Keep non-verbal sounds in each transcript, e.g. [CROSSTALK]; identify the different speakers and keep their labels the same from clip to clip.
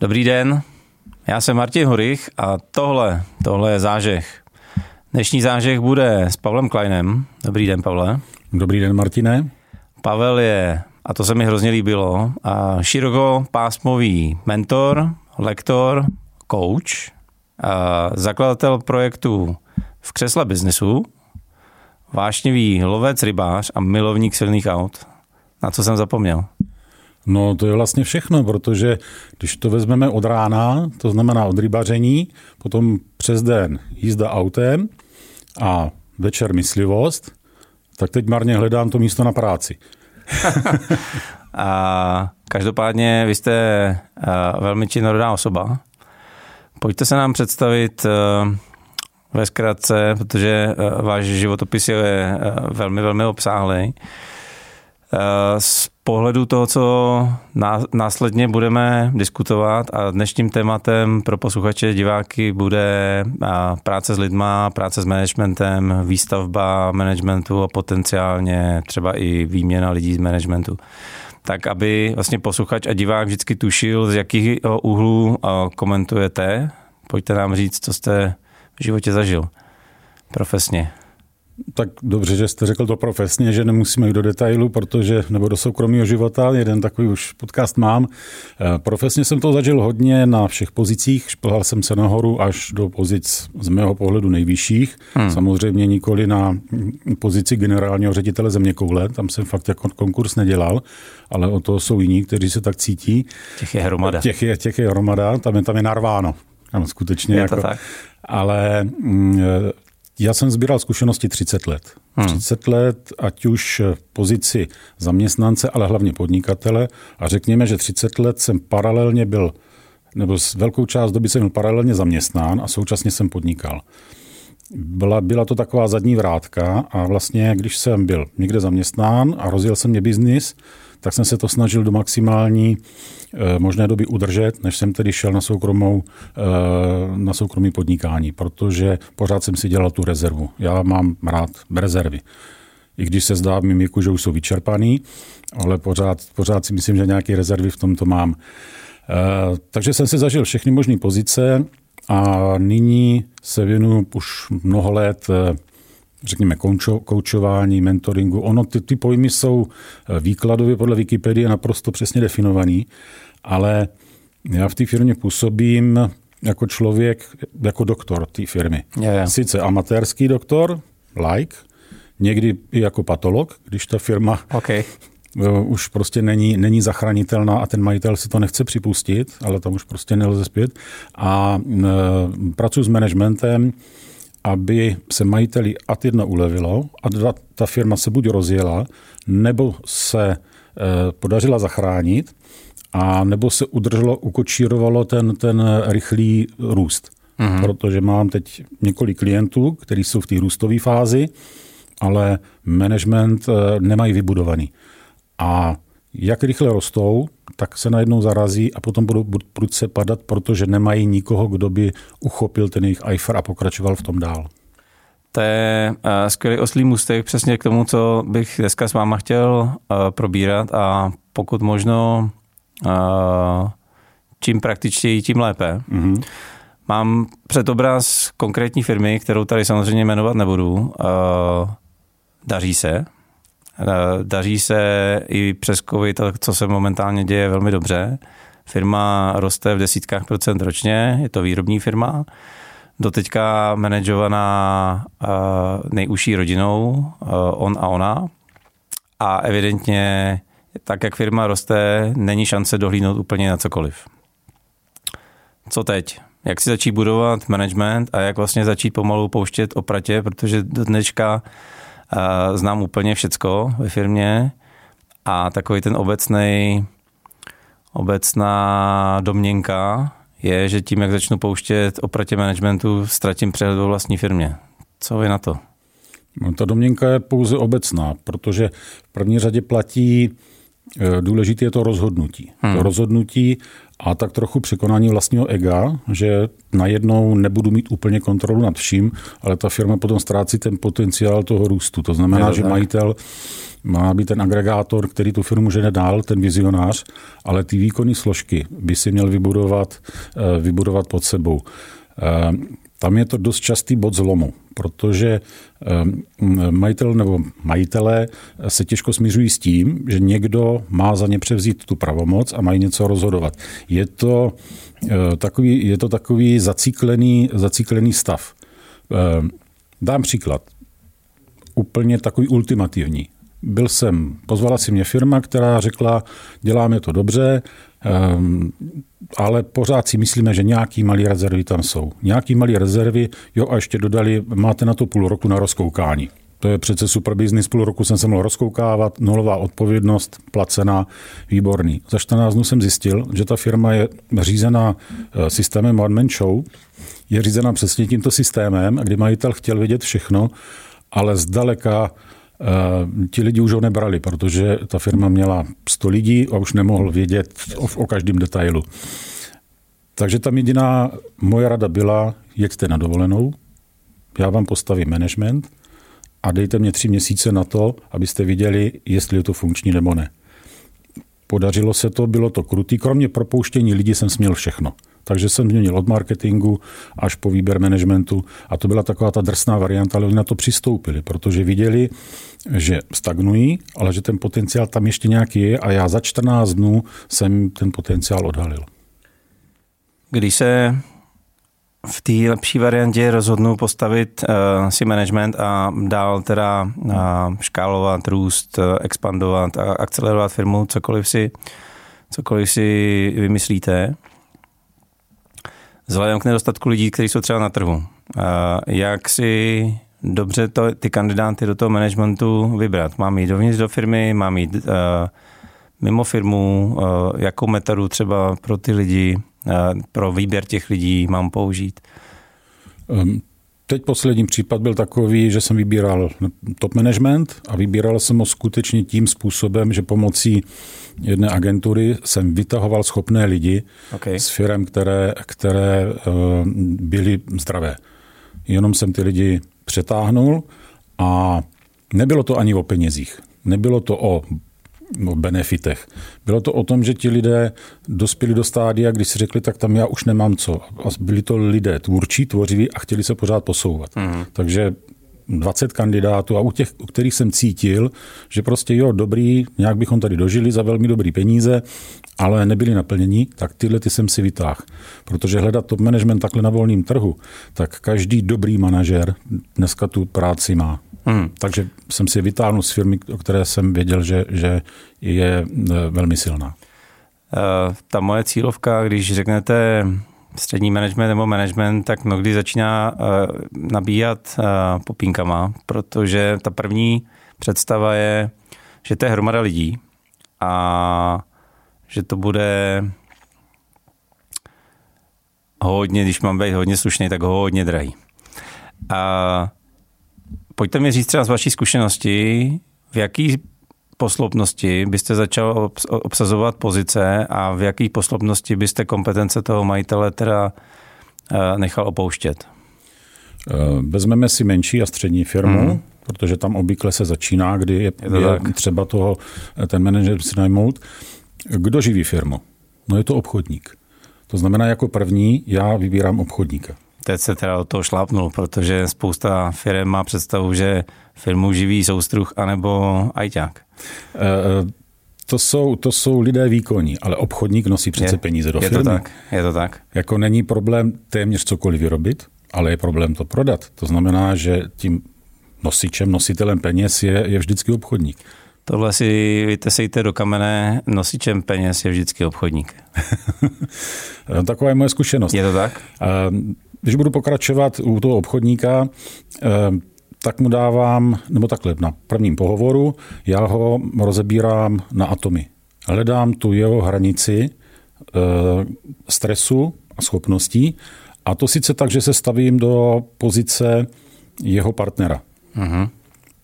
Speaker 1: Dobrý den, já jsem Martin Horich a tohle, tohle je zážeh. Dnešní zážeh bude s Pavlem Kleinem. Dobrý den, Pavle.
Speaker 2: Dobrý den, Martine.
Speaker 1: Pavel je, a to se mi hrozně líbilo, a širokopásmový mentor, lektor, coach, a zakladatel projektu v křesle biznesu, vášnivý lovec, rybář a milovník silných aut. Na co jsem zapomněl?
Speaker 2: No to je vlastně všechno, protože když to vezmeme od rána, to znamená od rybaření, potom přes den jízda autem a večer myslivost, tak teď marně hledám to místo na práci. [LAUGHS]
Speaker 1: a každopádně vy jste velmi činorodá osoba. Pojďte se nám představit ve zkratce, protože váš životopis je velmi, velmi obsáhlý. Z pohledu toho, co následně budeme diskutovat a dnešním tématem pro posluchače, diváky bude práce s lidma, práce s managementem, výstavba managementu a potenciálně třeba i výměna lidí z managementu. Tak, aby vlastně posluchač a divák vždycky tušil, z jakého úhlu komentujete. Pojďte nám říct, co jste v životě zažil profesně.
Speaker 2: Tak dobře, že jste řekl to profesně, že nemusíme jít do detailu, protože, nebo do soukromého života, jeden takový už podcast mám. Eh, profesně jsem to zažil hodně na všech pozicích, šplhal jsem se nahoru až do pozic z mého pohledu nejvyšších. Hmm. Samozřejmě nikoli na pozici generálního ředitele země koule, tam jsem fakt jako konkurs nedělal, ale o to jsou jiní, kteří se tak cítí.
Speaker 1: Těch je hromada.
Speaker 2: Těch je, těch je hromada, tam je, tam je narváno. Tam skutečně
Speaker 1: je
Speaker 2: jako,
Speaker 1: to tak.
Speaker 2: Ale mm, já jsem sbíral zkušenosti 30 let. Hmm. 30 let, ať už v pozici zaměstnance, ale hlavně podnikatele. A řekněme, že 30 let jsem paralelně byl, nebo s velkou část doby jsem byl paralelně zaměstnán a současně jsem podnikal. Byla, byla to taková zadní vrátka a vlastně, když jsem byl někde zaměstnán a rozjel jsem mě biznis, tak jsem se to snažil do maximální možné doby udržet, než jsem tedy šel na, soukromou, eh, na soukromý podnikání, protože pořád jsem si dělal tu rezervu. Já mám rád rezervy. I když se zdá mým věku, že už jsou vyčerpaný, ale pořád, pořád si myslím, že nějaké rezervy v tomto mám. Eh, takže jsem si zažil všechny možné pozice a nyní se věnuju už mnoho let řekněme, koučování, mentoringu. Ono, ty, ty pojmy jsou eh, výkladově podle Wikipedie naprosto přesně definovaný, ale já v té firmě působím jako člověk, jako doktor té firmy.
Speaker 1: Je, je.
Speaker 2: Sice amatérský doktor, like, někdy i jako patolog, když ta firma
Speaker 1: okay. [LAUGHS]
Speaker 2: Eh, už prostě není, není zachránitelná a ten majitel si to nechce připustit, ale tam už prostě nelze zpět. A e, pracuji s managementem, aby se majiteli ad jedna ulevilo a ta firma se buď rozjela, nebo se eh, podařila zachránit, a nebo se udrželo, ukočírovalo ten, ten rychlý růst. Mm-hmm. Protože mám teď několik klientů, kteří jsou v té růstové fázi, ale management eh, nemají vybudovaný. A jak rychle rostou, tak se najednou zarazí a potom budou prudce padat, protože nemají nikoho, kdo by uchopil ten jejich iFer a pokračoval v tom dál.
Speaker 1: To je uh, skvělý oslý můstek přesně k tomu, co bych dneska s váma chtěl uh, probírat a pokud možno uh, čím praktičtěji, tím lépe. Mm-hmm. Mám před obraz konkrétní firmy, kterou tady samozřejmě jmenovat nebudu. Uh, daří se, Eh, daří se i přes COVID, co se momentálně děje velmi dobře. Firma roste v desítkách procent ročně, je to výrobní firma, doteďka manažovaná eh, nejužší rodinou, eh, on a ona. A evidentně, tak jak firma roste, není šance dohlídnout úplně na cokoliv. Co teď? Jak si začít budovat management a jak vlastně začít pomalu pouštět opratě, protože do dneška znám úplně všecko ve firmě a takový ten obecný obecná domněnka je, že tím, jak začnu pouštět opratě managementu, ztratím přehled o vlastní firmě. Co vy na to?
Speaker 2: No, ta domněnka je pouze obecná, protože v první řadě platí důležité je to rozhodnutí. Hmm. To rozhodnutí a tak trochu překonání vlastního ega, že najednou nebudu mít úplně kontrolu nad vším, ale ta firma potom ztrácí ten potenciál toho růstu. To znamená, to že tak. majitel má být ten agregátor, který tu firmu žene dál, ten vizionář, ale ty výkonné složky by si měl vybudovat, eh, vybudovat pod sebou. Eh, tam je to dost častý bod zlomu, protože eh, majitel nebo majitelé se těžko smířují s tím, že někdo má za ně převzít tu pravomoc a mají něco rozhodovat. Je to takový, je to takový zacíklený, zacíklený stav. Dám příklad. Úplně takový ultimativní. Byl jsem, pozvala si mě firma, která řekla, děláme to dobře, um, ale pořád si myslíme, že nějaký malý rezervy tam jsou. Nějaký malý rezervy, jo a ještě dodali, máte na to půl roku na rozkoukání. To je přece super business, půl roku jsem se mohl rozkoukávat, nulová odpovědnost, placená, výborný. Za 14 dnů jsem zjistil, že ta firma je řízená eh, systémem One Man Show, je řízená přesně tímto systémem, kdy majitel chtěl vědět všechno, ale zdaleka ti lidi už ho nebrali, protože ta firma měla 100 lidí a už nemohl vědět o, o každém detailu. Takže tam jediná moje rada byla, jeďte na dovolenou, já vám postavím management a dejte mě tři měsíce na to, abyste viděli, jestli je to funkční nebo ne. Podařilo se to, bylo to krutý. Kromě propouštění lidí jsem směl všechno. Takže jsem změnil od marketingu až po výběr managementu a to byla taková ta drsná varianta, ale oni na to přistoupili, protože viděli, že stagnují, ale že ten potenciál tam ještě nějaký je a já za 14 dnů jsem ten potenciál odhalil.
Speaker 1: Když se v té lepší variantě rozhodnu postavit uh, si management a dál teda uh, škálovat, růst, uh, expandovat a akcelerovat firmu, cokoliv si, cokoliv si vymyslíte, Vzhledem k nedostatku lidí, kteří jsou třeba na trhu, jak si dobře to, ty kandidáty do toho managementu vybrat? Mám jít dovnitř do firmy, mám jít uh, mimo firmu, uh, jakou metodu třeba pro ty lidi, uh, pro výběr těch lidí mám použít?
Speaker 2: Um, Teď poslední případ byl takový, že jsem vybíral top management a vybíral jsem ho skutečně tím způsobem, že pomocí jedné agentury jsem vytahoval schopné lidi okay. s firm, které, které eh, byly zdravé. Jenom jsem ty lidi přetáhnul a nebylo to ani o penězích. Nebylo to o o benefitech. Bylo to o tom, že ti lidé dospěli do stádia, když si řekli, tak tam já už nemám co. A byli to lidé tvůrčí, tvořiví a chtěli se pořád posouvat. Mm. Takže 20 kandidátů a u těch, u kterých jsem cítil, že prostě jo, dobrý, nějak bychom tady dožili za velmi dobrý peníze, ale nebyli naplnění, tak tyhle ty jsem si vytáhl. Protože hledat top management takhle na volném trhu, tak každý dobrý manažer dneska tu práci má. Hmm. Takže jsem si vytáhnul z firmy, o které jsem věděl, že, že je e, velmi silná.
Speaker 1: Uh, ta moje cílovka, když řeknete střední management nebo management, tak mnohdy začíná uh, nabíjat uh, popínkama, protože ta první představa je, že to je hromada lidí a že to bude hodně, když mám být hodně slušný, tak hodně drahý. A pojďte mi říct třeba z vaší zkušenosti, v jaký posloupnosti byste začal obsazovat pozice a v jaký posloupnosti byste kompetence toho majitele teda eh, nechal opouštět?
Speaker 2: Eh, vezmeme si menší a střední firmu, hmm. protože tam obvykle se začíná, kdy je, je, je třeba toho eh, ten manažer si najmout. Kdo živí firmu? No je to obchodník. To znamená, jako první já vybírám obchodníka
Speaker 1: teď se teda o toho šlápnul, protože spousta firm má představu, že firmu živí soustruh anebo ajťák. E,
Speaker 2: to jsou, to jsou lidé výkonní, ale obchodník nosí přece je, peníze do
Speaker 1: je
Speaker 2: firmy.
Speaker 1: To tak, je to tak.
Speaker 2: Jako není problém téměř cokoliv vyrobit, ale je problém to prodat. To znamená, že tím nosičem, nositelem peněz je, je vždycky obchodník.
Speaker 1: Tohle si vytesejte do kamene, nosičem peněz je vždycky obchodník. [LAUGHS]
Speaker 2: Taková je moje zkušenost.
Speaker 1: Je to tak?
Speaker 2: Když budu pokračovat u toho obchodníka, eh, tak mu dávám, nebo takhle, na prvním pohovoru, já ho rozebírám na atomy. Hledám tu jeho hranici eh, stresu a schopností a to sice tak, že se stavím do pozice jeho partnera. Uh-huh.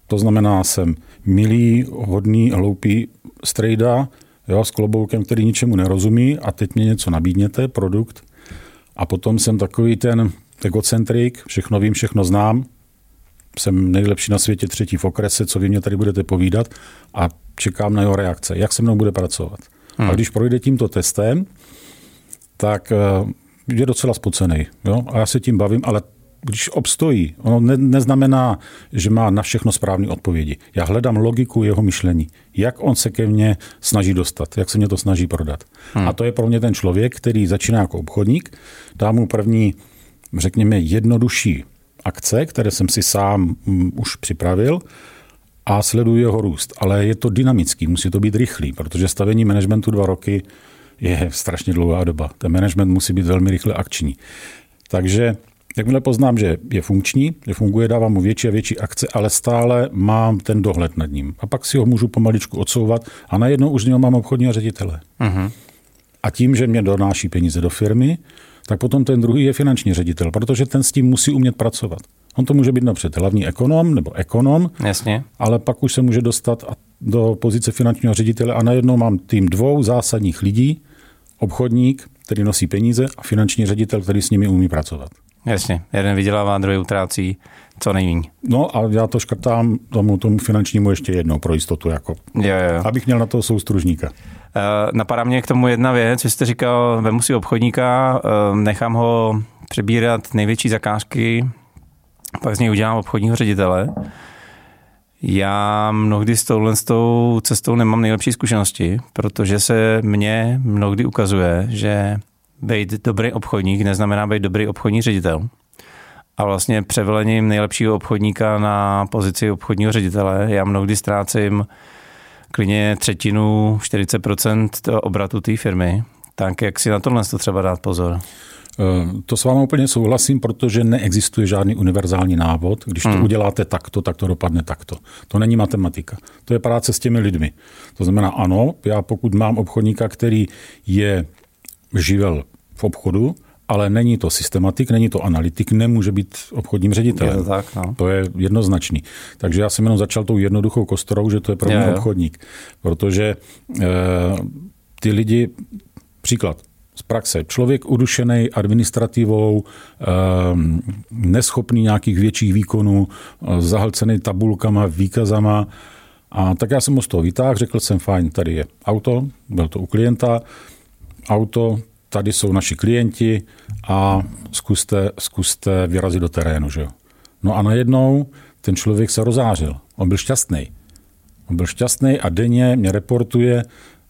Speaker 2: To znamená, jsem milý, hodný, hloupý strejda, jo, s kloboukem, který ničemu nerozumí a teď mě něco nabídněte, produkt. A potom jsem takový ten egocentrik, všechno vím, všechno znám, jsem nejlepší na světě, třetí v okrese, co vy mě tady budete povídat a čekám na jeho reakce, jak se mnou bude pracovat. Hmm. A když projde tímto testem, tak eh, je docela spocený. Jo? A já se tím bavím, ale když obstojí, ono ne, neznamená, že má na všechno správné odpovědi. Já hledám logiku jeho myšlení. Jak on se ke mně snaží dostat, jak se mě to snaží prodat. Hmm. A to je pro mě ten člověk, který začíná jako obchodník, dá mu první, řekněme, jednodušší akce, které jsem si sám mm, už připravil a sleduju jeho růst. Ale je to dynamický, musí to být rychlý, protože stavení managementu dva roky je strašně dlouhá doba. Ten management musí být velmi rychle akční. Takže Jakmile poznám, že je funkční, že funguje, dávám mu větší a větší akce, ale stále mám ten dohled nad ním. A pak si ho můžu pomaličku odsouvat a najednou už z něho mám obchodního ředitele. Uh-huh. A tím, že mě donáší peníze do firmy, tak potom ten druhý je finanční ředitel, protože ten s tím musí umět pracovat. On to může být napřed hlavní ekonom nebo ekonom,
Speaker 1: Jasně.
Speaker 2: ale pak už se může dostat do pozice finančního ředitele a najednou mám tým dvou zásadních lidí, obchodník, který nosí peníze a finanční ředitel, který s nimi umí pracovat.
Speaker 1: Jasně, jeden vydělává, druhý utrácí, co nejméně.
Speaker 2: No a já to škrtám tomu, tomu finančnímu ještě jednou pro jistotu, jako,
Speaker 1: jo, jo.
Speaker 2: abych měl na to soustružníka.
Speaker 1: Uh, napadá mě k tomu jedna věc, vy jste říkal, vemu si obchodníka, uh, nechám ho přebírat největší zakázky, pak z něj udělám obchodního ředitele. Já mnohdy s touhle s tou cestou nemám nejlepší zkušenosti, protože se mně mnohdy ukazuje, že být dobrý obchodník neznamená být dobrý obchodní ředitel. A vlastně převelením nejlepšího obchodníka na pozici obchodního ředitele já mnohdy ztrácím klidně třetinu, 40% obratu té firmy. Tak jak si na tohle to třeba dát pozor?
Speaker 2: Eh, to s vámi úplně souhlasím, protože neexistuje žádný univerzální návod. Když to hmm. uděláte takto, tak to dopadne takto. To není matematika. To je práce s těmi lidmi. To znamená, ano, já pokud mám obchodníka, který je živel v obchodu, ale není to systematik, není to analytik, nemůže být obchodním ředitelem.
Speaker 1: Je to, tak, no.
Speaker 2: to je jednoznačný. Takže já jsem jenom začal tou jednoduchou kostorou, že to je pro mě je, obchodník. Protože e, ty lidi, příklad, z praxe. Člověk udušený administrativou, e, neschopný nějakých větších výkonů, e, zahlcený tabulkama, výkazama. A tak já jsem ho z toho vytáhl, řekl jsem, fajn, tady je auto, byl to u klienta, auto, tady jsou naši klienti a zkuste, zkuste vyrazit do terénu. Že jo? No a najednou ten člověk se rozářil. On byl šťastný. On byl šťastný a denně mě reportuje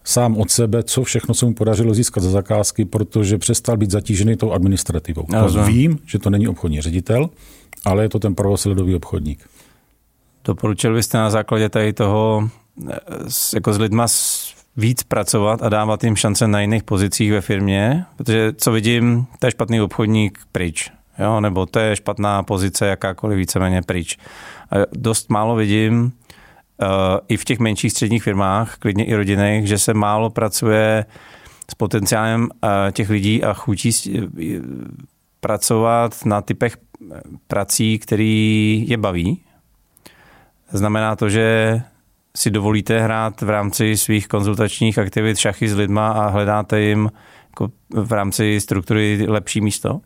Speaker 2: sám od sebe, co všechno se mu podařilo získat za zakázky, protože přestal být zatížený tou administrativou. Já vím, že to není obchodní ředitel, ale je to ten prvosledový obchodník.
Speaker 1: Doporučil byste na základě tady toho eh, jako s lidma víc pracovat a dávat jim šance na jiných pozicích ve firmě, protože co vidím, to je špatný obchodník pryč, jo? nebo to je špatná pozice jakákoliv víceméně pryč. A dost málo vidím uh, i v těch menších středních firmách, klidně i rodinných, že se málo pracuje s potenciálem uh, těch lidí a chutí uh, pracovat na typech prací, který je baví. Znamená to, že si dovolíte hrát v rámci svých konzultačních aktivit šachy s lidma a hledáte jim jako v rámci struktury lepší místo?
Speaker 2: Uh,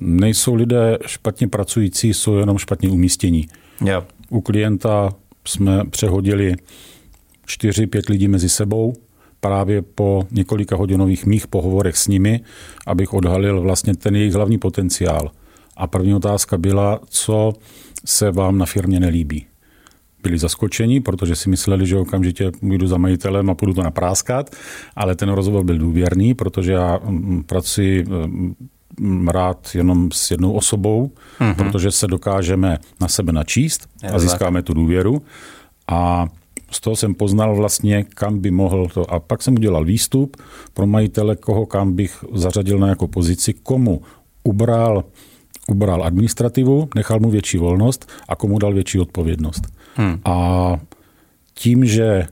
Speaker 2: nejsou lidé špatně pracující, jsou jenom špatně umístění.
Speaker 1: Yeah.
Speaker 2: U klienta jsme přehodili čtyři, pět lidí mezi sebou, právě po několika hodinových mých pohovorech s nimi, abych odhalil vlastně ten jejich hlavní potenciál. A první otázka byla, co se vám na firmě nelíbí byli zaskočeni, protože si mysleli, že okamžitě jdu za majitelem a půjdu to napráskat, ale ten rozhovor byl důvěrný, protože já mm, pracuji mm, rád jenom s jednou osobou, mm-hmm. protože se dokážeme na sebe načíst a získáme tu důvěru. A z toho jsem poznal vlastně, kam by mohl to. A pak jsem udělal výstup pro majitele, koho kam bych zařadil na jako pozici, komu ubral, ubral administrativu, nechal mu větší volnost a komu dal větší odpovědnost. Hmm. A tím, že eh,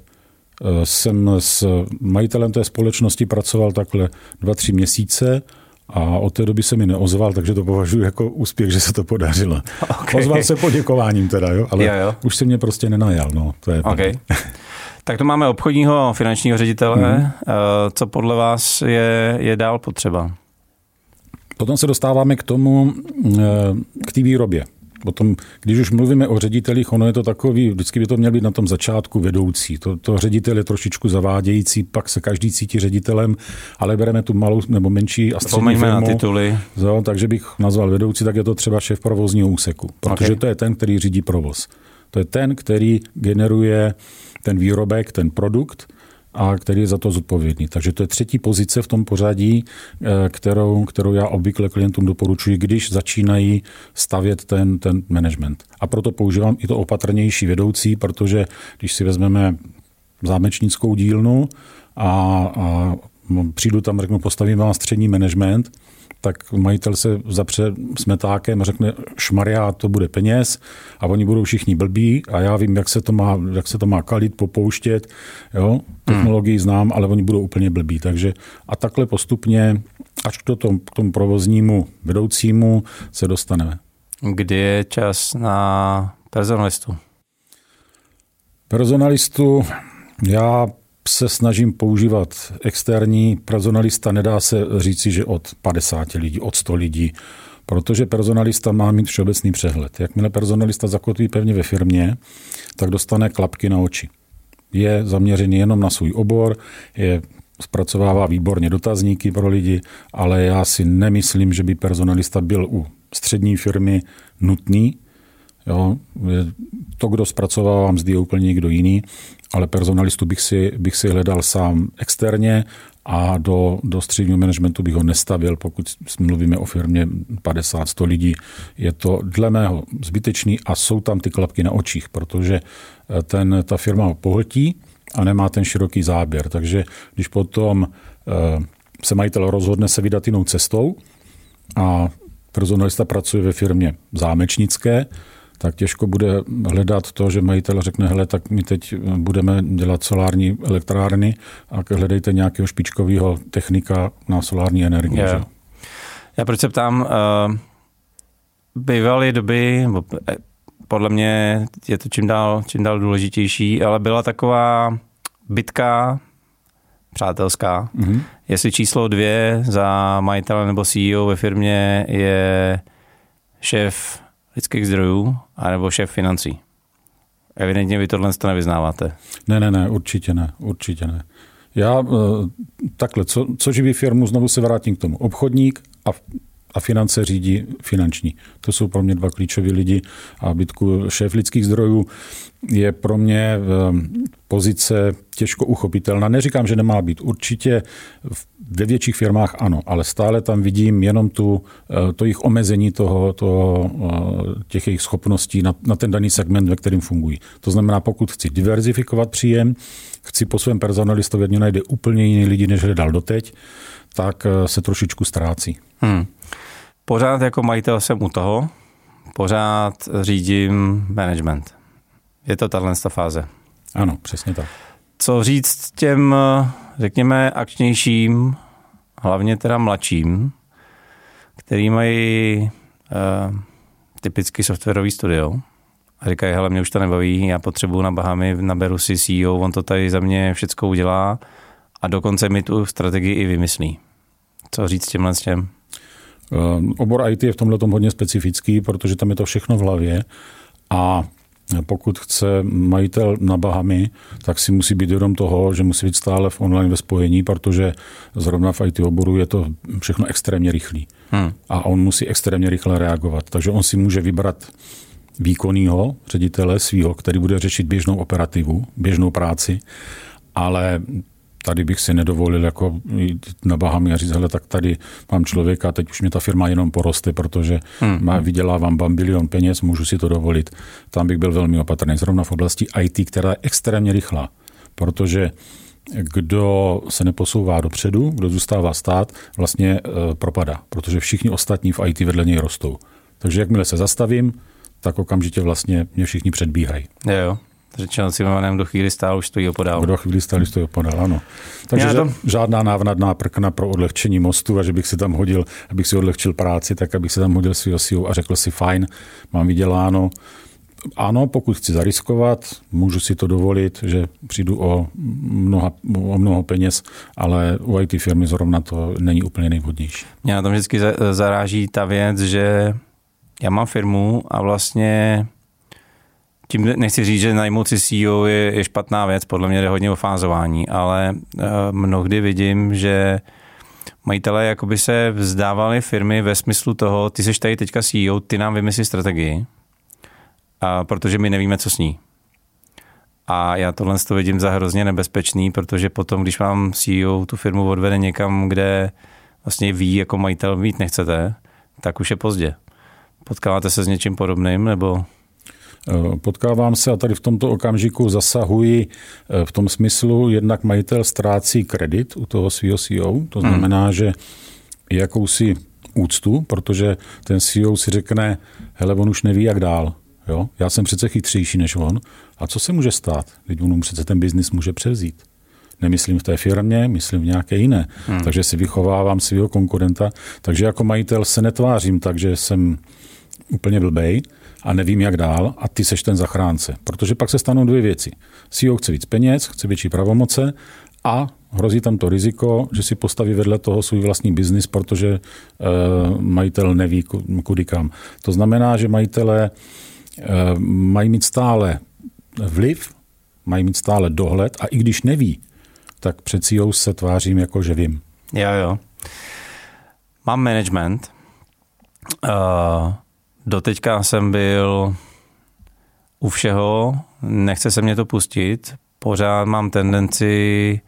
Speaker 2: jsem s majitelem té společnosti pracoval takhle dva, tři měsíce A od té doby se mi neozval, takže to považuji jako úspěch, že se to podařilo. [LAUGHS]
Speaker 1: Okay.
Speaker 2: Ozval se poděkováním teda, jo? ale
Speaker 1: Jo, jo.
Speaker 2: už se mě prostě nenajal. No, to je
Speaker 1: Okay. [LAUGHS] Tak to máme obchodního finančního ředitele.
Speaker 2: Mhm.
Speaker 1: Eh, Co podle vás je, je dál potřeba?
Speaker 2: Potom se dostáváme k tomu, eh, k té výrobě. Potom, když už mluvíme o ředitelích, ono je to takový, vždycky by to měl být na tom začátku vedoucí. To, to ředitel je trošičku zavádějící, pak se každý cítí ředitelem, ale bereme tu malou nebo menší a střední
Speaker 1: Vzpomeňme na
Speaker 2: firmu.
Speaker 1: tituly.
Speaker 2: Jo, takže bych nazval vedoucí, tak je to třeba šéf provozního úseku, protože
Speaker 1: Okay.
Speaker 2: to je ten, který řídí provoz. To je ten, který generuje ten výrobek, ten produkt a který je za to zodpovědný. Takže to je třetí pozice v tom pořadí, eh, kterou, kterou já obvykle klientům doporučuji, když začínají stavět ten, ten management. A proto používám i to opatrnější vedoucí, protože když si vezmeme zámečnickou dílnu a, a přijdu tam, řeknu, postavím vám střední management, tak majitel se zapře smetákem a řekne, šmaria, to bude peněz a oni budou všichni blbí a já vím, jak se to má, jak se to má kalit, popouštět, jo, technologii znám, ale oni budou úplně blbí. Takže a takhle postupně až k, tom, k tomu provoznímu vedoucímu se dostaneme.
Speaker 1: Kdy je čas na personalistu?
Speaker 2: Personalistu já se snažím používat externí personalista. Nedá se říci, že od 50 lidí, od 100 lidí, protože personalista má mít všeobecný přehled. Jakmile personalista zakotví pevně ve firmě, tak dostane klapky na oči. Je zaměřený jenom na svůj obor, je zpracovává výborně dotazníky pro lidi, ale já si nemyslím, že by personalista byl u střední firmy nutný. Jo, to, kdo zpracovává mzdy, je úplně někdo jiný, ale personalistu bych si, bych si hledal sám externě a do, do středního managementu bych ho nestavil, pokud mluvíme o firmě 50-100 lidí. Je to dle mého zbytečný a jsou tam ty klapky na očích, protože ten, ta firma ho pohltí a nemá ten široký záběr. Takže když potom eh, se majitel rozhodne se vydat jinou cestou a personalista pracuje ve firmě zámečnické, tak těžko bude hledat to, že majitel řekne, hele, tak my teď budeme dělat solární elektrárny a hledejte nějakého špičkového technika na solární energii. Že?
Speaker 1: Já proč se ptám, uh, bývaly doby, eh, podle mě je to čím dál, čím dál důležitější, ale byla taková bitka přátelská,
Speaker 2: Mhm.
Speaker 1: jestli číslo dvě za majitele nebo CEO ve firmě je šéf lidských zdrojů anebo šéf financí. Evidentně vy tohle to nevyznáváte.
Speaker 2: Ne, ne, ne, určitě ne, určitě ne. Já eh, takhle, co, co živí firmu, znovu se vrátím k tomu. Obchodník a, a finance řídí finanční. To jsou pro mě dva klíčoví lidi a bytku šéf lidských zdrojů je pro mě eh, pozice těžko uchopitelná. Neříkám, že nemá být. Určitě v- ve větších firmách ano, ale stále tam vidím jenom tu, eh, to jejich omezení toho, toho, eh, těch jejich schopností na, na ten daný segment, ve kterém fungují. To znamená, pokud chci diverzifikovat příjem, chci po svém personalistovi, ať najde úplně jiný lidi, než hledal doteď, tak eh, se trošičku ztrácí.
Speaker 1: Hmm. Pořád jako majitel jsem u toho, pořád řídím management. Je to tahle fáze.
Speaker 2: Ano, přesně tak.
Speaker 1: Co říct těm, řekněme, akčnějším, hlavně teda mladším, který mají uh, typicky softwarový studio a říkají, hele, mě už to nebaví, já potřebuju na Bahamy, naberu si CEO, on to tady za mě všecko udělá a dokonce mi tu strategii i vymyslí. Co říct těmhle s těm?
Speaker 2: Eh, Obor IT je v tomhle hodně specifický, protože tam je to všechno v hlavě a pokud chce majitel na Bahamy, tak si musí být vědom toho, že musí být stále v online ve spojení, protože zrovna v IT oboru je to všechno extrémně rychlý.
Speaker 1: Hmm.
Speaker 2: A on musí extrémně rychle reagovat. Takže on si může vybrat výkonného ředitele svého, který bude řešit běžnou operativu, běžnou práci, ale tady bych si nedovolil jako jít na Bahamy a říct, hele, tak tady mám člověka, teď už mě ta firma jenom poroste, protože hmm. má, vydělávám bambilion peněz, můžu si to dovolit. Tam bych byl velmi opatrný. Zrovna v oblasti IT, která je extrémně rychlá, protože kdo se neposouvá dopředu, kdo zůstává stát, vlastně e, propadá, protože všichni ostatní v IT vedle něj rostou. Takže jakmile se zastavím, tak okamžitě vlastně mě všichni předbíhají.
Speaker 1: Jo, jo. Řečeno Cimrmanem do chvíli stál, už stojí opodál.
Speaker 2: Do chvíli stál, už stojí opodál, ano. Takže to... žádná návnadná prkna pro odlehčení mostu a že bych si tam hodil, abych si odlehčil práci, tak abych si tam hodil svého sílu a řekl si fajn, mám vyděláno, ano, pokud chci zariskovat, můžu si to dovolit, že přijdu o, mnoha, o mnoho peněz, ale u IT firmy zrovna to není úplně nejvhodnější.
Speaker 1: Mě na tom vždycky zaráží ta věc, že já mám firmu a vlastně tím nechci říct, že najmout si CEO je, je špatná věc, podle mě jde hodně o fázování, ale uh, mnohdy vidím, že majitelé jakoby se vzdávali firmy ve smyslu toho, ty jsi tady teďka CEO, ty nám vymyslí strategii, a protože my nevíme, co s ní. A já tohle to vidím za hrozně nebezpečný, protože potom, když vám CEO tu firmu odvede někam, kde vlastně ví, jako majitel mít nechcete, tak už je pozdě. Potkáváte se s něčím podobným, nebo
Speaker 2: Eh, potkávám se a tady v tomto okamžiku zasahuji eh, v tom smyslu, jednak majitel ztrácí kredit u toho svého CEO, to hmm. znamená, hmm. že jakousi úctu, protože ten CEO si řekne, hele, on už neví, jak dál. Jo? Já jsem přece chytřejší než on. A co se může stát? Teď on přece ten biznis může převzít. Nemyslím v té firmě, myslím v nějaké jiné. Hmm. Takže si vychovávám svého konkurenta. Takže jako majitel se netvářím tak, že jsem úplně blbej, a nevím, jak dál, a ty seš ten zachránce. Protože pak se stanou dvě věci. CEO chce víc peněz, chce větší pravomoce a hrozí tam to riziko, že si postaví vedle toho svůj vlastní biznis, protože e, majitel neví, kudy kam. To znamená, že majitelé e, mají mít stále vliv, mají mít stále dohled a i když neví, tak před CEO se tvářím jako, že vím.
Speaker 1: Jo, jo. Mám management. Uh, Doteďka jsem byl u všeho, nechce se mě to pustit, pořád mám tendenci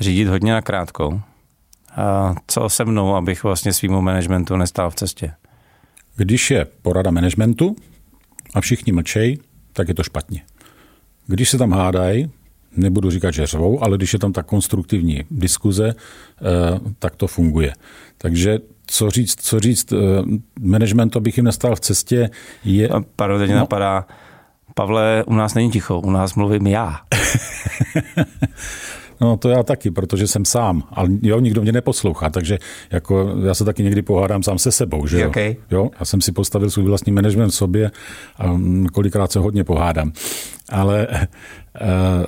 Speaker 1: řídit hodně na krátkou. A co se mnou, abych vlastně svýmu managementu nestál v cestě?
Speaker 2: Když je porada managementu a všichni mlčej, tak je to špatně. Když se tam hádají, nebudu říkat, že řvou, ale když je tam ta konstruktivní diskuze, eh, tak to funguje. Takže co říct, co říct, eh, management, abych jim nestal v cestě, je...
Speaker 1: Pardon, teď no. napadá, Pavle, u nás není ticho, u nás mluvím já. [LAUGHS]
Speaker 2: No to já taky, protože jsem sám, ale jo, nikdo mě neposlouchá, takže jako já se taky někdy pohádám sám se sebou, že jo?
Speaker 1: Okay.
Speaker 2: jo? Já jsem si postavil svůj vlastní management v sobě a mm, kolikrát se hodně pohádám. Ale uh,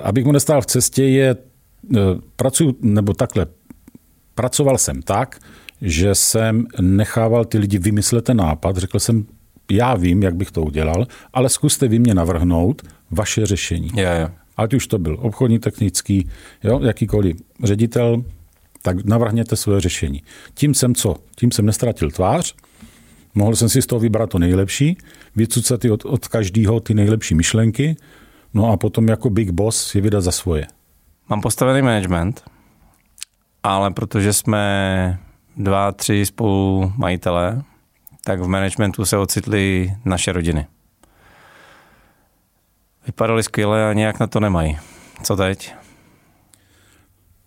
Speaker 2: abych mu nestál v cestě je, uh, pracuji, nebo takhle, pracoval jsem tak, že jsem nechával ty lidi vymyslet ten nápad. Řekl jsem, já vím, jak bych to udělal, ale zkuste vy mě navrhnout vaše řešení.
Speaker 1: Yeah, yeah.
Speaker 2: Ať už to byl obchodní, technický, jo, jakýkoliv ředitel, tak navrhněte své řešení. Tím jsem co? Tím jsem nestratil tvář, mohl jsem si z toho vybrat to nejlepší, vycucat od, od každého ty nejlepší myšlenky, no a potom jako big boss je vydat za svoje.
Speaker 1: Mám postavený management, ale protože jsme dva, tři spolu majitele, tak v managementu se ocitly naše rodiny. Vypadaly skvěle a nějak na to nemají. Co teď?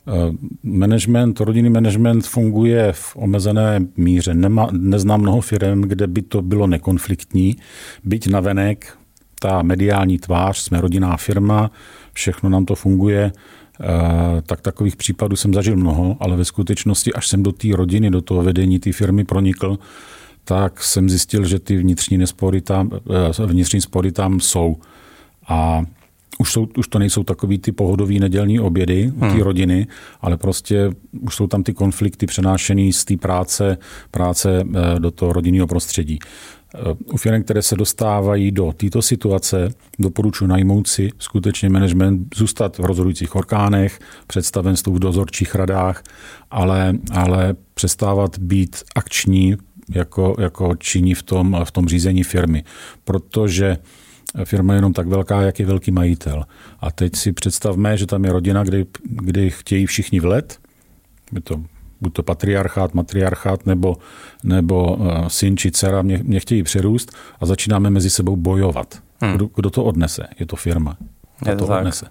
Speaker 2: Eh, management, rodinný management funguje v omezené míře. Nema, neznám mnoho firm, kde by to bylo nekonfliktní. Byť navenek, ta mediální tvář, jsme rodinná firma, všechno nám to funguje, tak takových případů jsem zažil mnoho, ale ve skutečnosti, až jsem do té rodiny, do toho vedení té firmy pronikl, tak jsem zjistil, že ty vnitřní nespory tam, eh, vnitřní spory tam jsou. A už, jsou, už to nejsou takový ty pohodový nedělní obědy u té hmm. rodiny, ale prostě už jsou tam ty konflikty přenášený z té práce, práce eh, do toho rodinného prostředí. U firm, které se dostávají do této situace, doporučuji najmout si skutečně management, zůstat v rozhodujících orgánech, představenstvu v dozorčích radách, ale, ale přestávat být akční jako, jako činí v tom, v tom řízení firmy. Protože firma je jenom tak velká, jak je velký majitel. A teď si představme, že tam je rodina, kdy, kdy chtějí všichni vlet, je to buď to patriarchát, matriarchát, nebo, nebo uh, syn či dcera mě, mě chtějí přerůst a začínáme mezi sebou bojovat. Hmm. Kdo, kdo to odnese? Je to firma. Kdo
Speaker 1: je to,
Speaker 2: to
Speaker 1: tak.
Speaker 2: odnese?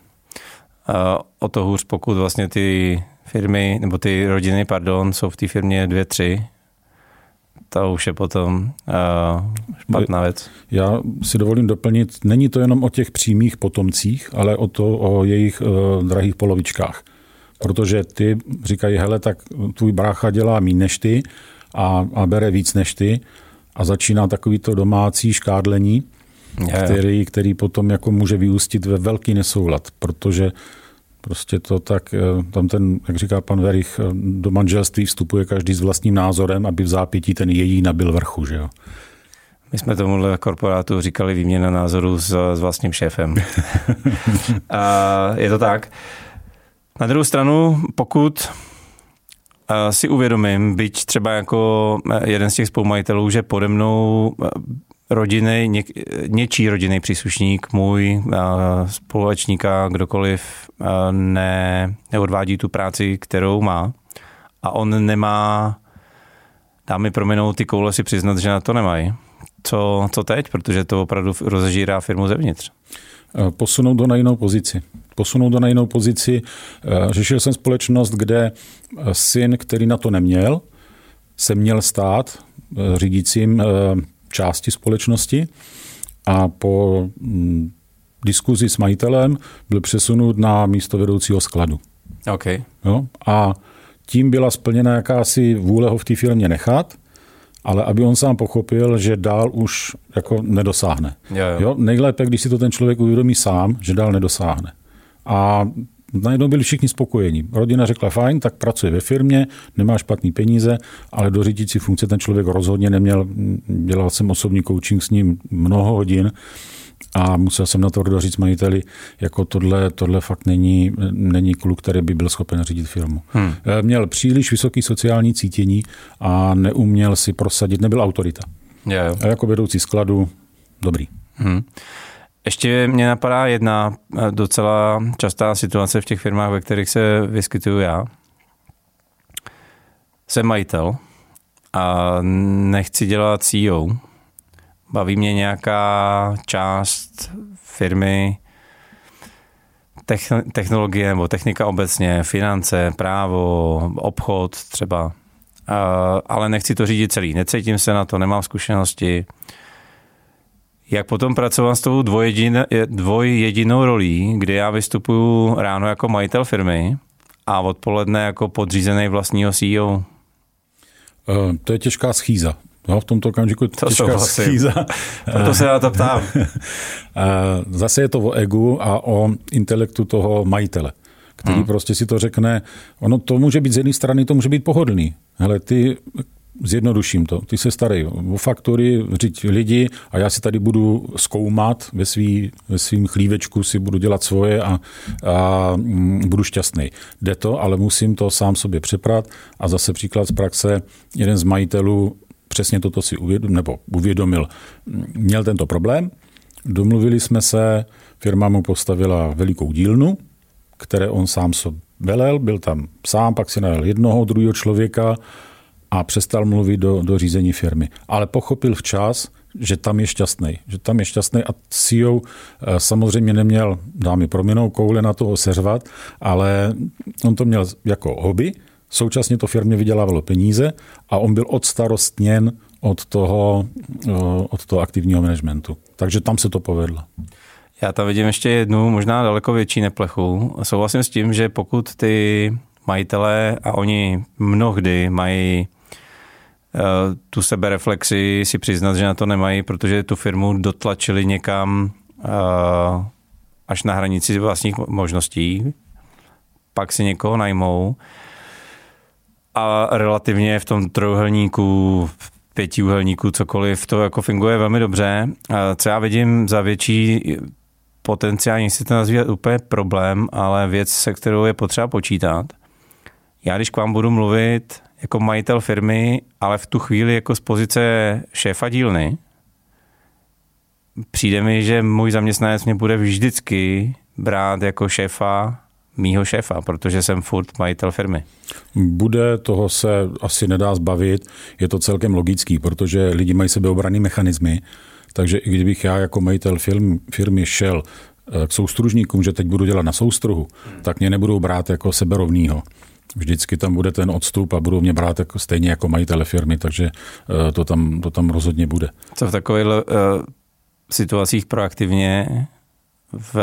Speaker 1: Uh, o to hůř, pokud vlastně ty firmy, nebo ty rodiny, pardon, jsou v té firmě dvě, tři, to už je potom uh, špatná věc.
Speaker 2: Já si dovolím doplnit, není to jenom o těch přímých potomcích, ale o to o jejich uh, drahých polovičkách. Protože ty říkají, hele, tak tvůj brácha dělá méně než ty a, a bere víc než ty a začíná takový to domácí škádlení, je, který, který potom jako může vyústit ve velký nesoulad, protože Prostě to tak, eh, tam ten, jak říká pan Verich, eh, do manželství vstupuje každý s vlastním názorem, aby v zápětí ten její nabil vrchu, že jo.
Speaker 1: My jsme tomuhle korporátu říkali výměna názorů s, s vlastním šéfem. [LAUGHS] a je to tak. Na druhou stranu, pokud eh, si uvědomím, byť třeba jako jeden z těch spoumajitelů, že pode mnou rodiny, ně, něčí rodinný příslušník, můj společník a kdokoliv ne, neodvádí tu práci, kterou má a on nemá, dá mi prominout ty koule si přiznat, že na to nemají. Co, co teď? Protože to opravdu rozežírá firmu zevnitř.
Speaker 2: Posunout do na jinou pozici. Posunout do na jinou pozici. Řešil jsem společnost, kde syn, který na to neměl, se měl stát řídícím části společnosti a po mm, diskuzi s majitelem byl přesunut na místo vedoucího skladu.
Speaker 1: Okay.
Speaker 2: Jo? A tím byla splněna jakási vůle ho v té firmě nechat, ale aby on sám pochopil, že dál už jako nedosáhne.
Speaker 1: Jo, jo.
Speaker 2: Jo? Nejlépe, když si to ten člověk uvědomí sám, že dál nedosáhne. A najednou byli všichni spokojení. Rodina řekla, fajn, tak pracuje ve firmě, nemá špatný peníze, ale do řídící funkce ten člověk rozhodně neměl. Dělal jsem osobní coaching s ním mnoho hodin a musel jsem na to doříct majiteli, jako tohle, tohle fakt není, není kluk, který by byl schopen řídit firmu. Hmm. Měl příliš vysoký sociální cítění a neuměl si prosadit, nebyl autorita.
Speaker 1: Yeah.
Speaker 2: A jako vedoucí skladu, dobrý.
Speaker 1: Hmm. Ještě mě napadá jedna eh, docela častá situace v těch firmách, ve kterých se vyskytuju já. Jsem majitel a nechci dělat CEO. Baví mě nějaká část firmy, technologie nebo technika obecně, finance, právo, obchod třeba, ale nechci to řídit celý. Necítím se na to, nemám zkušenosti jak potom pracovat s tou dvojjedin, dvojjedinou rolí, kdy já vystupuju ráno jako majitel firmy a odpoledne jako podřízený vlastního CEO?
Speaker 2: Uh, to je těžká schýza. No, v tomto okamžiku
Speaker 1: to
Speaker 2: těžká
Speaker 1: schýza. [LAUGHS] Proto se na to ptám. [LAUGHS]
Speaker 2: Zase je to o egu a o intelektu toho majitele, který hmm. prostě si to řekne, ono to může být z jedné strany, to může být pohodlný. Hele, ty zjednoduším to. Ty se starej o faktory, říct lidi a já si tady budu zkoumat ve, svý, ve svým chlívečku, si budu dělat svoje a, a mm, budu šťastný. Jde to, ale musím to sám sobě přeprat a zase příklad z praxe, jeden z majitelů přesně toto si uvědomil, nebo uvědomil, měl tento problém, domluvili jsme se, firma mu postavila velikou dílnu, které on sám velel, byl tam sám, pak si najel jednoho, druhého člověka a přestal mluvit do, do řízení firmy. Ale pochopil včas, že tam je šťastný. Že tam je šťastný a CEO eh, samozřejmě neměl, dámy prominou, koule na toho seřvat, ale on to měl jako hobby, současně to firmě vydělávalo peníze a on byl odstarostněn od toho, eh, od toho aktivního managementu. Takže tam se to povedlo.
Speaker 1: Já tam vidím ještě jednu, možná daleko větší neplechu. Souhlasím s tím, že pokud ty majitelé, a oni mnohdy mají tu sebereflexi si přiznat, že na to nemají, protože tu firmu dotlačili někam eh, až na hranici vlastních možností, pak si někoho najmou a relativně v tom trojuhelníku, pětiúhelníku, cokoliv, to jako funguje velmi dobře. Co já vidím za větší potenciální, si to nazývat úplně problém, ale věc, se kterou je potřeba počítat. Já když k vám budu mluvit jako majitel firmy, ale v tu chvíli jako z pozice šéfa dílny, přijde mi, že můj zaměstnanec mě bude vždycky brát jako šéfa mýho šéfa, protože jsem furt majitel firmy.
Speaker 2: Bude, toho se asi nedá zbavit, je to celkem logický, protože lidi mají sebeobraný mechanismy, takže i kdybych já jako majitel firmy, firmy šel eh, k soustružníkům, že teď budu dělat na soustruhu, hmm. tak mě nebudou brát jako seberovnýho vždycky tam bude ten odstup a budou mě brát jako, stejně jako majitele firmy, takže uh, to tam, to tam rozhodně bude.
Speaker 1: Co v takových uh, situacích proaktivně v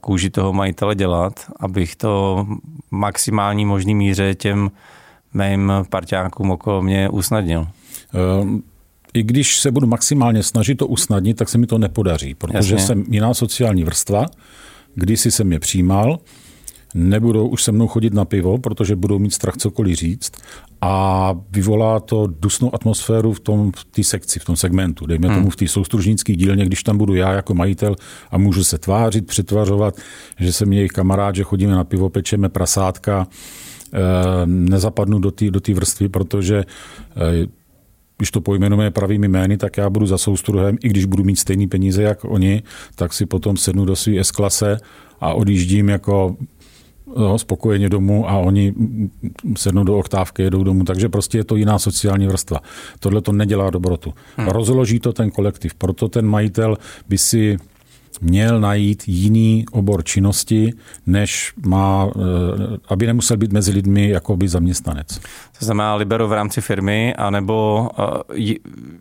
Speaker 1: kůži toho majitele dělat, abych to maximální možný míře těm mým parťákům okolo mě usnadnil?
Speaker 2: I když se budu maximálně snažit to usnadnit, tak se mi to nepodaří, protože Jasně. jsem jiná sociální vrstva, když si jsem je přijímal, nebudou už se mnou chodit na pivo, protože budou mít strach cokoliv říct a vyvolá to dusnou atmosféru v tom v té sekci, v tom segmentu. Dejme hmm. tomu v té soustružnické dílně, když tam budu já jako majitel a můžu se tvářit, přetvařovat, že jsem jejich kamarád, že chodíme na pivo, pečeme prasátka, eh, nezapadnu do té do vrstvy, protože eh, když to pojmenujeme pravými jmény, tak já budu za soustruhem, i když budu mít stejný peníze jak oni, tak si potom sednu do své S-klase a odjíždím jako no, spokojeně domů a oni sednou do oktávky, jedou domů, takže prostě je to jiná sociální vrstva. Tohle to nedělá dobrotu. Hmm. Rozloží to ten kolektiv, proto ten majitel by si měl najít jiný obor činnosti, než má, eh, aby nemusel být mezi lidmi jako by zaměstnanec.
Speaker 1: To znamená libero v rámci firmy, anebo eh,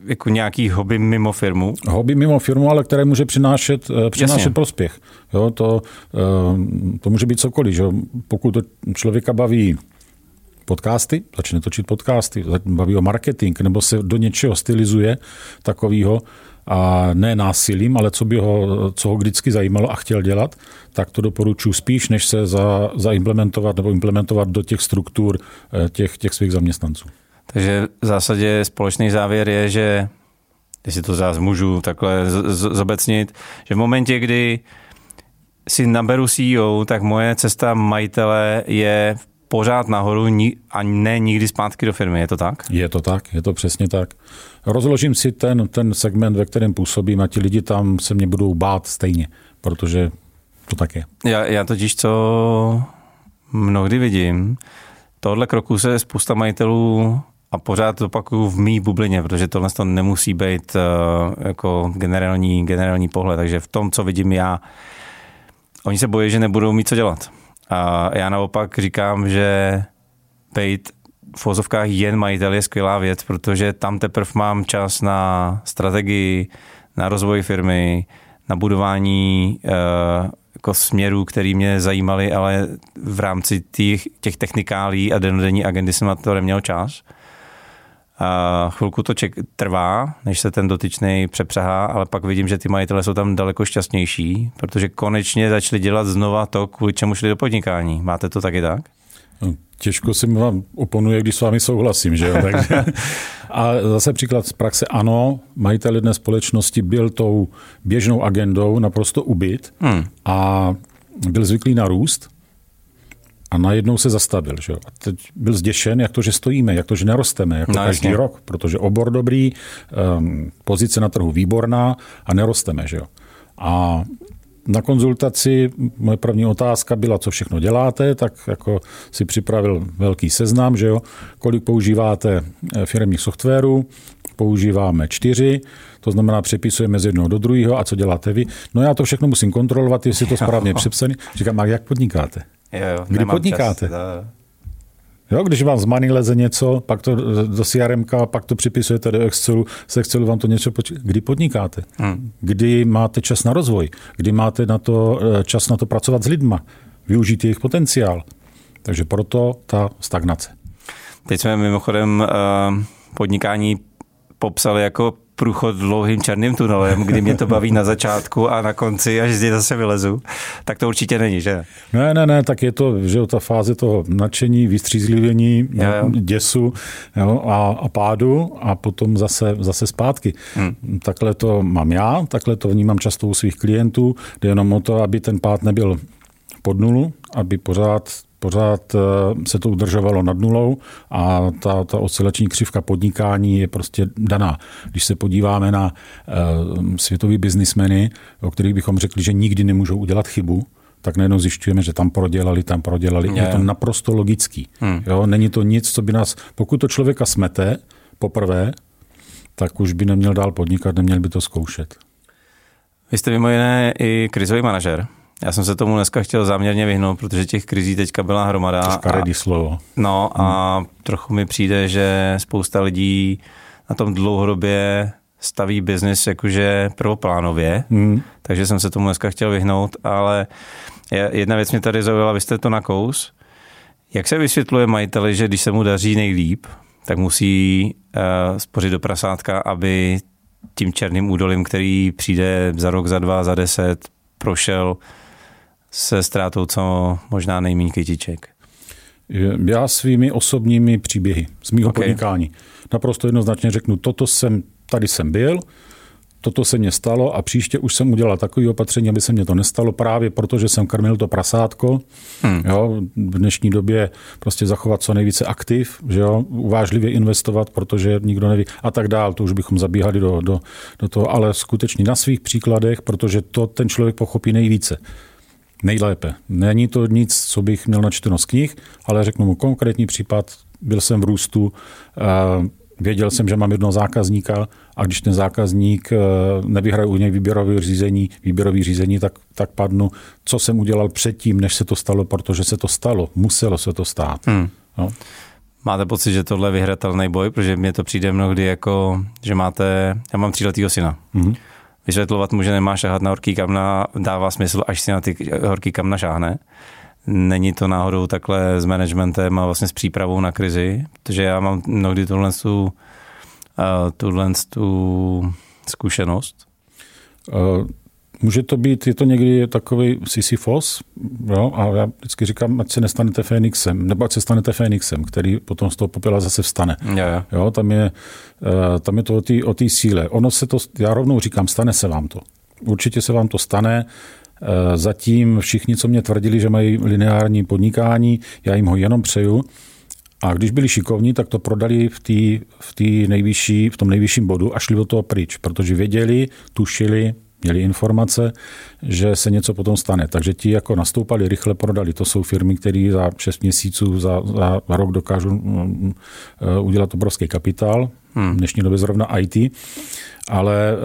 Speaker 1: jako nějaký hobby mimo firmu?
Speaker 2: Hobby mimo firmu, ale které může přinášet, eh, přinášet prospěch. Jo, to, to může být cokoliv. Že? Pokud to člověka baví podcasty, začne točit podcasty, baví o marketing, nebo se do něčeho stylizuje takového, a ne násilím, ale co by ho, co ho vždycky zajímalo a chtěl dělat, tak to doporučuji spíš, než se za, zaimplementovat nebo implementovat do těch struktur eh, těch, těch svých zaměstnanců.
Speaker 1: Takže v zásadě společný závěr je, že jestli to zás můžu takhle zobecnit, že v momentě, kdy si naberu CEO, tak moje cesta majitele je pořád nahoru a ne nikdy zpátky do firmy, je to tak?
Speaker 2: Je to tak, je to přesně tak. Rozložím si ten, ten segment, ve kterém působím a ti lidi tam se mě budou bát stejně, protože to tak je.
Speaker 1: Já, já totiž, co mnohdy vidím, tohle kroku se spousta majitelů a pořád opakuju v mý bublině, protože tohle to nemusí být uh, jako generální, generální pohled. Takže v tom, co vidím já, oni se bojí, že nebudou mít co dělat. A já naopak říkám, že být v vozovkách jen majitel je skvělá věc, protože tam teprve mám čas na strategii, na rozvoj firmy, na budování uh, jako směrů, který mě zajímaly, ale v rámci těch, těch technikálí a denodenní agendy jsem na to neměl čas. A chvilku to ček, trvá, než se ten dotyčný přepřehá, ale pak vidím, že ty majitele jsou tam daleko šťastnější, protože konečně začali dělat znova to, kvůli čemu šli do podnikání. Máte to taky tak?
Speaker 2: No, těžko si vám oponuje, když s vámi souhlasím. Že jo? [LAUGHS] Takže, a zase příklad z praxe, ano, majitel jedné společnosti byl tou běžnou agendou naprosto ubyt hmm. a byl zvyklý na růst, a najednou se zastavil. Že? A teď byl zděšen, jak to, že stojíme, jak to, že nerosteme, jako no, každý jasně. rok, protože obor dobrý, um, pozice na trhu výborná a nerosteme. Že? A na konzultaci moje první otázka byla, co všechno děláte, tak jako si připravil velký seznam, že jo, kolik používáte eh, firmních softwarů, používáme čtyři, to znamená přepisujeme z jednoho do druhého a co děláte vy. No já to všechno musím kontrolovat, jestli je to správně [LAUGHS] přepsané. Říkám, a jak podnikáte?
Speaker 1: Jo, jo,
Speaker 2: Kdy podnikáte? Čas, Jo, když vám z Money leze něco, pak to do CRM, pak to připisujete do Excelu, z Excelu vám to něco poč- Kdy podnikáte? Hmm. Kdy máte čas na rozvoj? Kdy máte na to, eh, čas na to pracovat s lidma? Využít jejich potenciál? Takže proto ta stagnace.
Speaker 1: Teď jsme mimochodem uh, podnikání popsali jako průchod dlouhým černým tunelem, kdy mě to baví na začátku a na konci, až zde zase vylezu, tak to určitě není, že?
Speaker 2: Ne, ne, ne, tak je to, že ta fáze toho nadšení, vystřízlivění, jo, jo. děsu jo, a, a pádu a potom zase, zase zpátky. Hmm. Takhle to mám já, takhle to vnímám často u svých klientů, jde jenom o to, aby ten pád nebyl pod nulu, aby pořád pořád eh, se to udržovalo nad nulou a ta, ta oscilační křivka podnikání je prostě daná. Když se podíváme na uh, světový biznismeny, o kterých bychom řekli, že nikdy nemůžou udělat chybu, tak najednou zjišťujeme, že tam prodělali, tam prodělali. Je, je to naprosto logický. Hmm. Jo? Není to nic, co by nás, pokud to člověka smete poprvé, tak už by neměl dál podnikat, neměl by to zkoušet.
Speaker 1: Vy jste mimo jiné i krizový manažer. Já jsem se tomu dneska chtěl záměrně vyhnout, protože těch krizí teďka byla hromada.
Speaker 2: a, slovo.
Speaker 1: No a hmm. trochu mi přijde, že spousta lidí na tom dlouhodobě staví biznis jakože prvoplánově, hmm. takže jsem se tomu dneska chtěl vyhnout, ale jedna věc mě tady zaujala, vy jste to na kous. Jak se vysvětluje majiteli, že když se mu daří nejlíp, tak musí uh, spořit do prasátka, aby tím černým údolím, který přijde za rok, za dva, za deset, prošel se ztrátou co možná nejméně kytiček?
Speaker 2: Já svými osobními příběhy z mýho okay. podnikání naprosto jednoznačně řeknu, toto jsem, tady jsem byl, toto se mně stalo a příště už jsem udělal takové opatření, aby se mně to nestalo, právě protože jsem krmil to prasátko. Hmm. Jo, v dnešní době prostě zachovat co nejvíce aktiv, že jo, uvážlivě investovat, protože nikdo neví a tak dál. To už bychom zabíhali do, do, do toho, ale skutečně na svých příkladech, protože to ten člověk pochopí nejvíce. Nejlépe. Není to nic, co bych měl načteno z knih, ale řeknu mu konkrétní případ. Byl jsem v růstu, Věděl jsem, že mám jednoho zákazníka a když ten zákazník eh, nevyhraje u něj výběrové řízení, výběrový řízení, tak, tak padnu. Co jsem udělal předtím, než se to stalo, protože se to stalo. Muselo se to stát. Hmm. No.
Speaker 1: Máte pocit, že tohle je vyhratelný boj? Protože mně to přijde mnohdy jako, že máte, já mám tříletýho syna. Hmm. Vysvětlovat mu, že nemá šahat na horký kamna, dává smysl, až si na ty horký kamna šáhne. Není to náhodou takhle s managementem a vlastně s přípravou na krizi, protože já mám mnohdy tuhle, tu, tuhle tu zkušenost.
Speaker 2: Může to být, je to někdy takový Sisyphos, jo, a já vždycky říkám, ať se nestanete Fénixem, nebo ať se stanete Fénixem, který potom z toho popela zase vstane.
Speaker 1: Jo, jo.
Speaker 2: tam, je, tam je to o té síle. Ono se to, já rovnou říkám, stane se vám to. Určitě se vám to stane, Eh, zatím všichni, co mě tvrdili, že mají lineární podnikání, já jim ho jenom přeju. A když byli šikovní, tak to prodali v, tý, v, tý nejvyšší, v tom nejvyšším bodu a šli do toho pryč, protože věděli, tušili, měli informace, že se něco potom stane. Takže ti jako nastoupali, rychle prodali. To jsou firmy, které za 6 měsíců, za, za rok dokážou um, udělat obrovský kapitál. Hmm. V dnešní době zrovna IT. Ale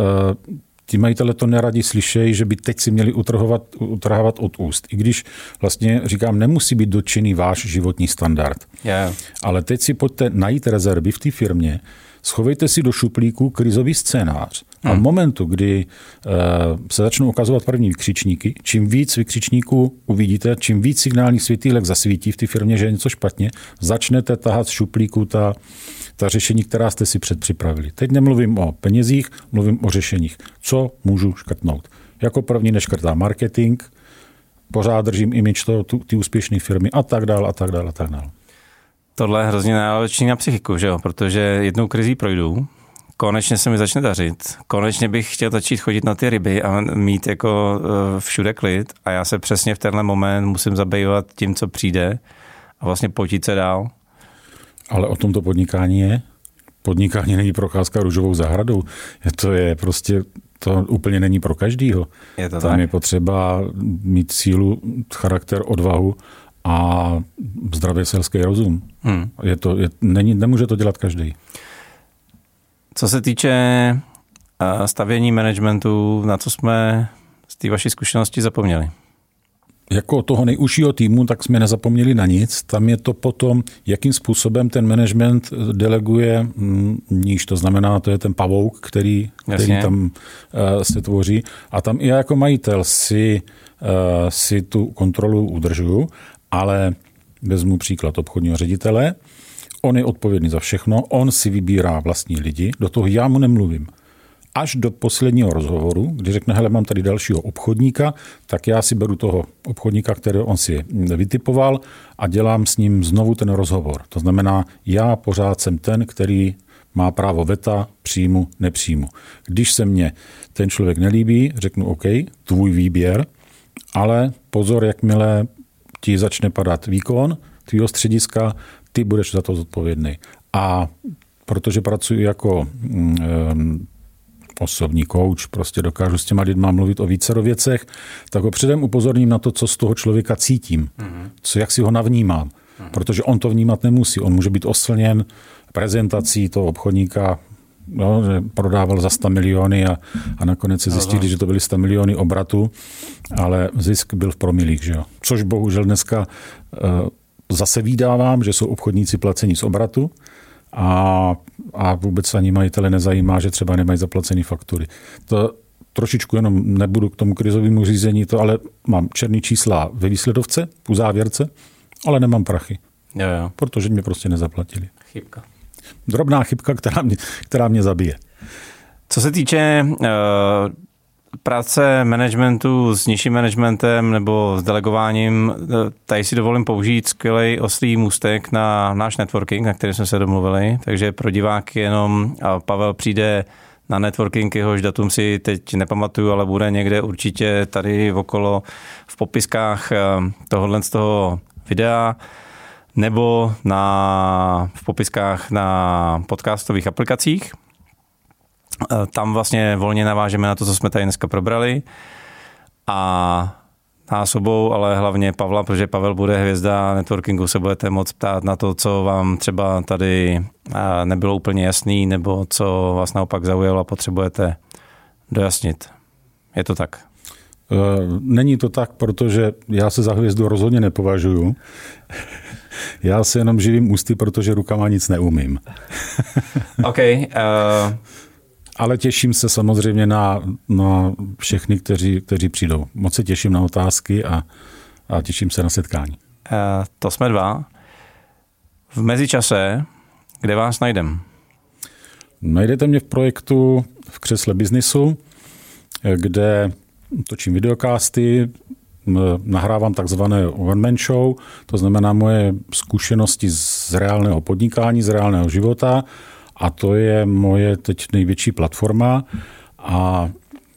Speaker 2: uh, ti majitele to neradi slyšejí, že by teď si měli utrhovat, utrhávat od úst. I když vlastně říkám, nemusí být dotčený váš životní standard.
Speaker 1: Yeah.
Speaker 2: Ale teď si pojďte najít rezervy v té firmě, schovejte si do šuplíku krizový scénář. Hmm. A v momentu, kdy uh, se začnou ukazovat první vykřičníky, čím víc vykřičníků uvidíte, čím víc signálních světýlek zasvítí v té firmě, že je něco špatně, začnete tahat z šuplíku ta, ta řešení, která jste si předpřipravili. Teď nemluvím o penězích, mluvím o řešeních. Co můžu škrtnout? Jako první neškrtá marketing, pořád držím imič toho, ty úspěšné firmy a tak dále, a tak dále, a tak dále.
Speaker 1: Tohle je hrozně náročný na psychiku, že jo? protože jednou krizí projdu, konečně se mi začne dařit, konečně bych chtěl začít chodit na ty ryby a mít jako eh, všude klid a já se přesně v tenhle moment musím zabývat tím, co přijde a vlastně potit se dál.
Speaker 2: Ale o tomto podnikání je? Podnikání není procházka růžovou zahradou. To je prostě, to úplně není pro každýho.
Speaker 1: Je to
Speaker 2: Tam
Speaker 1: tak.
Speaker 2: je potřeba mít sílu, charakter, odvahu a zdravý selský rozum. Hmm. Je to, je, není, nemůže to dělat každý.
Speaker 1: Co se týče eh, stavění managementu, na co jsme z té vaší zkušenosti zapomněli?
Speaker 2: jako toho nejužšího týmu, tak jsme nezapomněli na nic. Tam je to potom, jakým způsobem ten management deleguje mm, níž. To znamená, to je ten pavouk, který, který tam uh, se tvoří. A tam i já jako majitel si, uh, si tu kontrolu udržuju, ale vezmu příklad obchodního ředitele. On je odpovědný za všechno, on si vybírá vlastní lidi, do toho já mu nemluvím až do posledního rozhovoru, kdy řekne, hele, mám tady dalšího obchodníka, tak já si beru toho obchodníka, který on si vytipoval a dělám s ním znovu ten rozhovor. To znamená, já pořád jsem ten, který má právo veta, přijmu, nepřijmu. Když se mně ten člověk nelíbí, řeknu OK, tvůj výběr, ale pozor, jakmile ti začne padat výkon tvýho střediska, ty budeš za to zodpovědný. A protože pracuji jako mm, osobní coach, prostě dokážu s těma lidma mluvit o více věcech, tak ho předem upozorním na to, co z toho člověka cítím, mm-hmm. co, jak si ho navnímám. Mm-hmm. Protože on to vnímat nemusí. On může být oslněn prezentací toho obchodníka no, že prodával za 100 miliony a, a nakonec se zjistili, že to byly 100 miliony obratu, ale zisk byl v promilích. Že jo? Což bohužel dneska uh, zase vydávám, že jsou obchodníci placení z obratu a, a vůbec ani majitele nezajímá, že třeba nemají zaplacený faktury. To trošičku jenom nebudu k tomu krizovému řízení, to ale mám černý čísla ve výsledovce, u závěrce, ale nemám prachy.
Speaker 1: Jo, jo.
Speaker 2: Protože mě prostě nezaplatili.
Speaker 1: Chybka.
Speaker 2: Drobná chybka, která mě, která mě zabije.
Speaker 1: Co se týče uh, práce managementu s nižším managementem nebo s delegováním, eh, tady si dovolím použít skvělý oslý můstek na náš networking, na který jsme se domluvili. Takže pro diváky jenom Pavel přijde na networking, jehož datum si teď nepamatuju, ale bude někde určitě tady okolo v popiskách eh, tohohle z toho videa nebo na, v popiskách na podcastových aplikacích. Eh, tam vlastně volně navážeme na to, co jsme tady dneska probrali. A nás obou, ale hlavně Pavla, protože Pavel bude hvězda networkingu, se budete moc ptát na to, co vám třeba tady eh, nebylo úplně jasný, nebo co vás naopak zaujalo a potřebujete dojasnit. Je to tak?
Speaker 2: Eh, není to tak, protože já se za hvězdu rozhodně nepovažuju. [LAUGHS] Já se jenom živím ústy, protože rukama nic neumím. [LAUGHS]
Speaker 1: OK. Uh...
Speaker 2: Ale těším se samozřejmě na, na všechny, kteří, kteří přijdou. Moc se těším na otázky a, a těším se na setkání.
Speaker 1: Uh, to jsme dva. V mezičase, kde vás najdem?
Speaker 2: Najdete mě v projektu v křesle biznisu, kde točím videokásty, nahrávám takzvané one-man show, to znamená moje zkušenosti z reálného podnikání, z reálného života a to je moje teď největší platforma a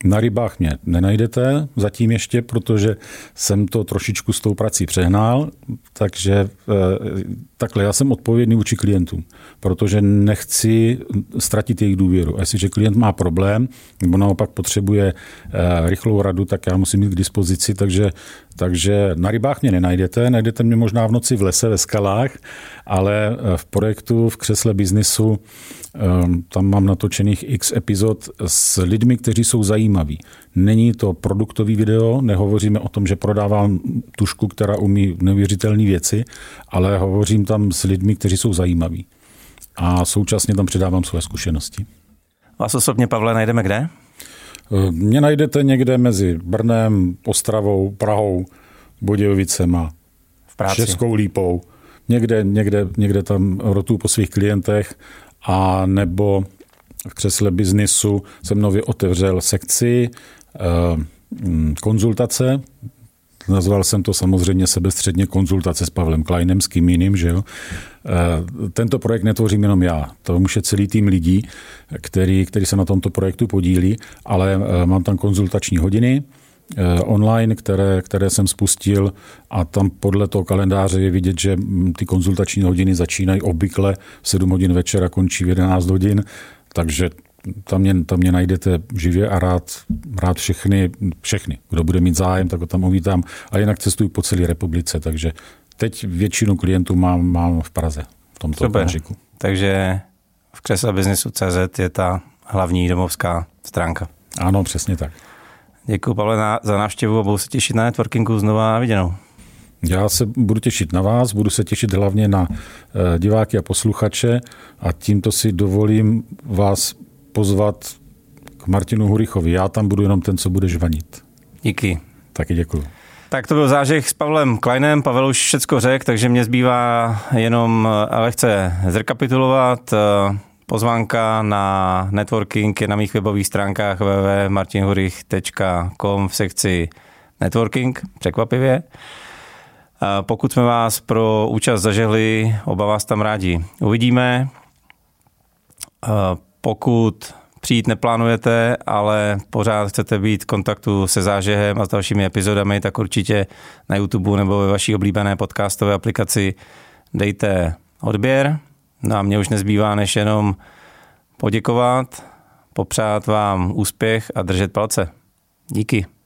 Speaker 2: na rybách mě nenajdete zatím ještě, protože jsem to trošičku s tou prací přehnal, takže eh, takhle, já jsem odpovědný vůči klientům, protože nechci ztratit jejich důvěru. A jestliže klient má problém, nebo naopak potřebuje eh, rychlou radu, tak já musím mít k dispozici, takže, takže na rybách mě nenajdete, najdete mě možná v noci v lese, ve skalách, ale eh, v projektu, v křesle biznisu tam mám natočených x epizod s lidmi, kteří jsou zajímaví. Není to produktový video, nehovoříme o tom, že prodávám tušku, která umí neuvěřitelné věci, ale hovořím tam s lidmi, kteří jsou zajímaví. A současně tam předávám své zkušenosti.
Speaker 1: Vás osobně, Pavle, najdeme kde?
Speaker 2: Ehm, mě najdete někde mezi Brnem, Ostravou, Prahou, Budějovicema, v práci. Českou lípou. Někde, někde, někde tam rotu po svých klientech a nebo v křesle biznisu jsem nově otevřel sekci eh, mm, konzultace. Nazval jsem to samozřejmě sebestředně konzultace s Pavlem Kleinem, s kým jiným, že jo. Eh, tento projekt netvořím jenom já, to už je celý tým lidí, který, který se na tomto projektu podílí, ale eh, mám tam konzultační hodiny, online, které, které jsem spustil a tam podle toho kalendáře je vidět, že mm, ty konzultační hodiny začínají obvykle v 7 hodin večer a končí v 11 hodin, takže tam mě, tam mě najdete živě a rád, rád všechny, všechny. Kdo bude mít zájem, tak ho tam uvítám. A jinak cestuji po celé republice, takže teď většinu klientů mám, mám v Praze v tomto Super. okamžiku.
Speaker 1: Takže v CZ je ta hlavní domovská stránka.
Speaker 2: Ano, přesně tak.
Speaker 1: Děkuji, Pavle, za návštěvu a budu se těšit na networkingu znova na viděnou.
Speaker 2: Já se budu těšit na vás, budu se těšit hlavně na eh, diváky a posluchače a tímto si dovolím vás pozvat k Martinu Hurichovi. Já tam budu jenom ten, co bude žvanit.
Speaker 1: Díky.
Speaker 2: Taky děkuji.
Speaker 1: Tak to byl zážeh s Pavlem Kleinem. Pavel už všechno řekl, takže mě zbývá jenom eh, lehce zrekapitulovat. Eh, Pozvánka na networking je na mých webových stránkách www.martinhurich.com v sekci networking, překvapivě. Pokud jsme vás pro účast zažehli, oba vás tam rádi uvidíme. Pokud přijít neplánujete, ale pořád chcete být v kontaktu se zážehem a s dalšími epizodami, tak určitě na YouTube nebo ve vaší oblíbené podcastové aplikaci dejte odběr. No a mě už nezbývá, než jenom poděkovat, popřát vám úspěch a držet palce. Díky.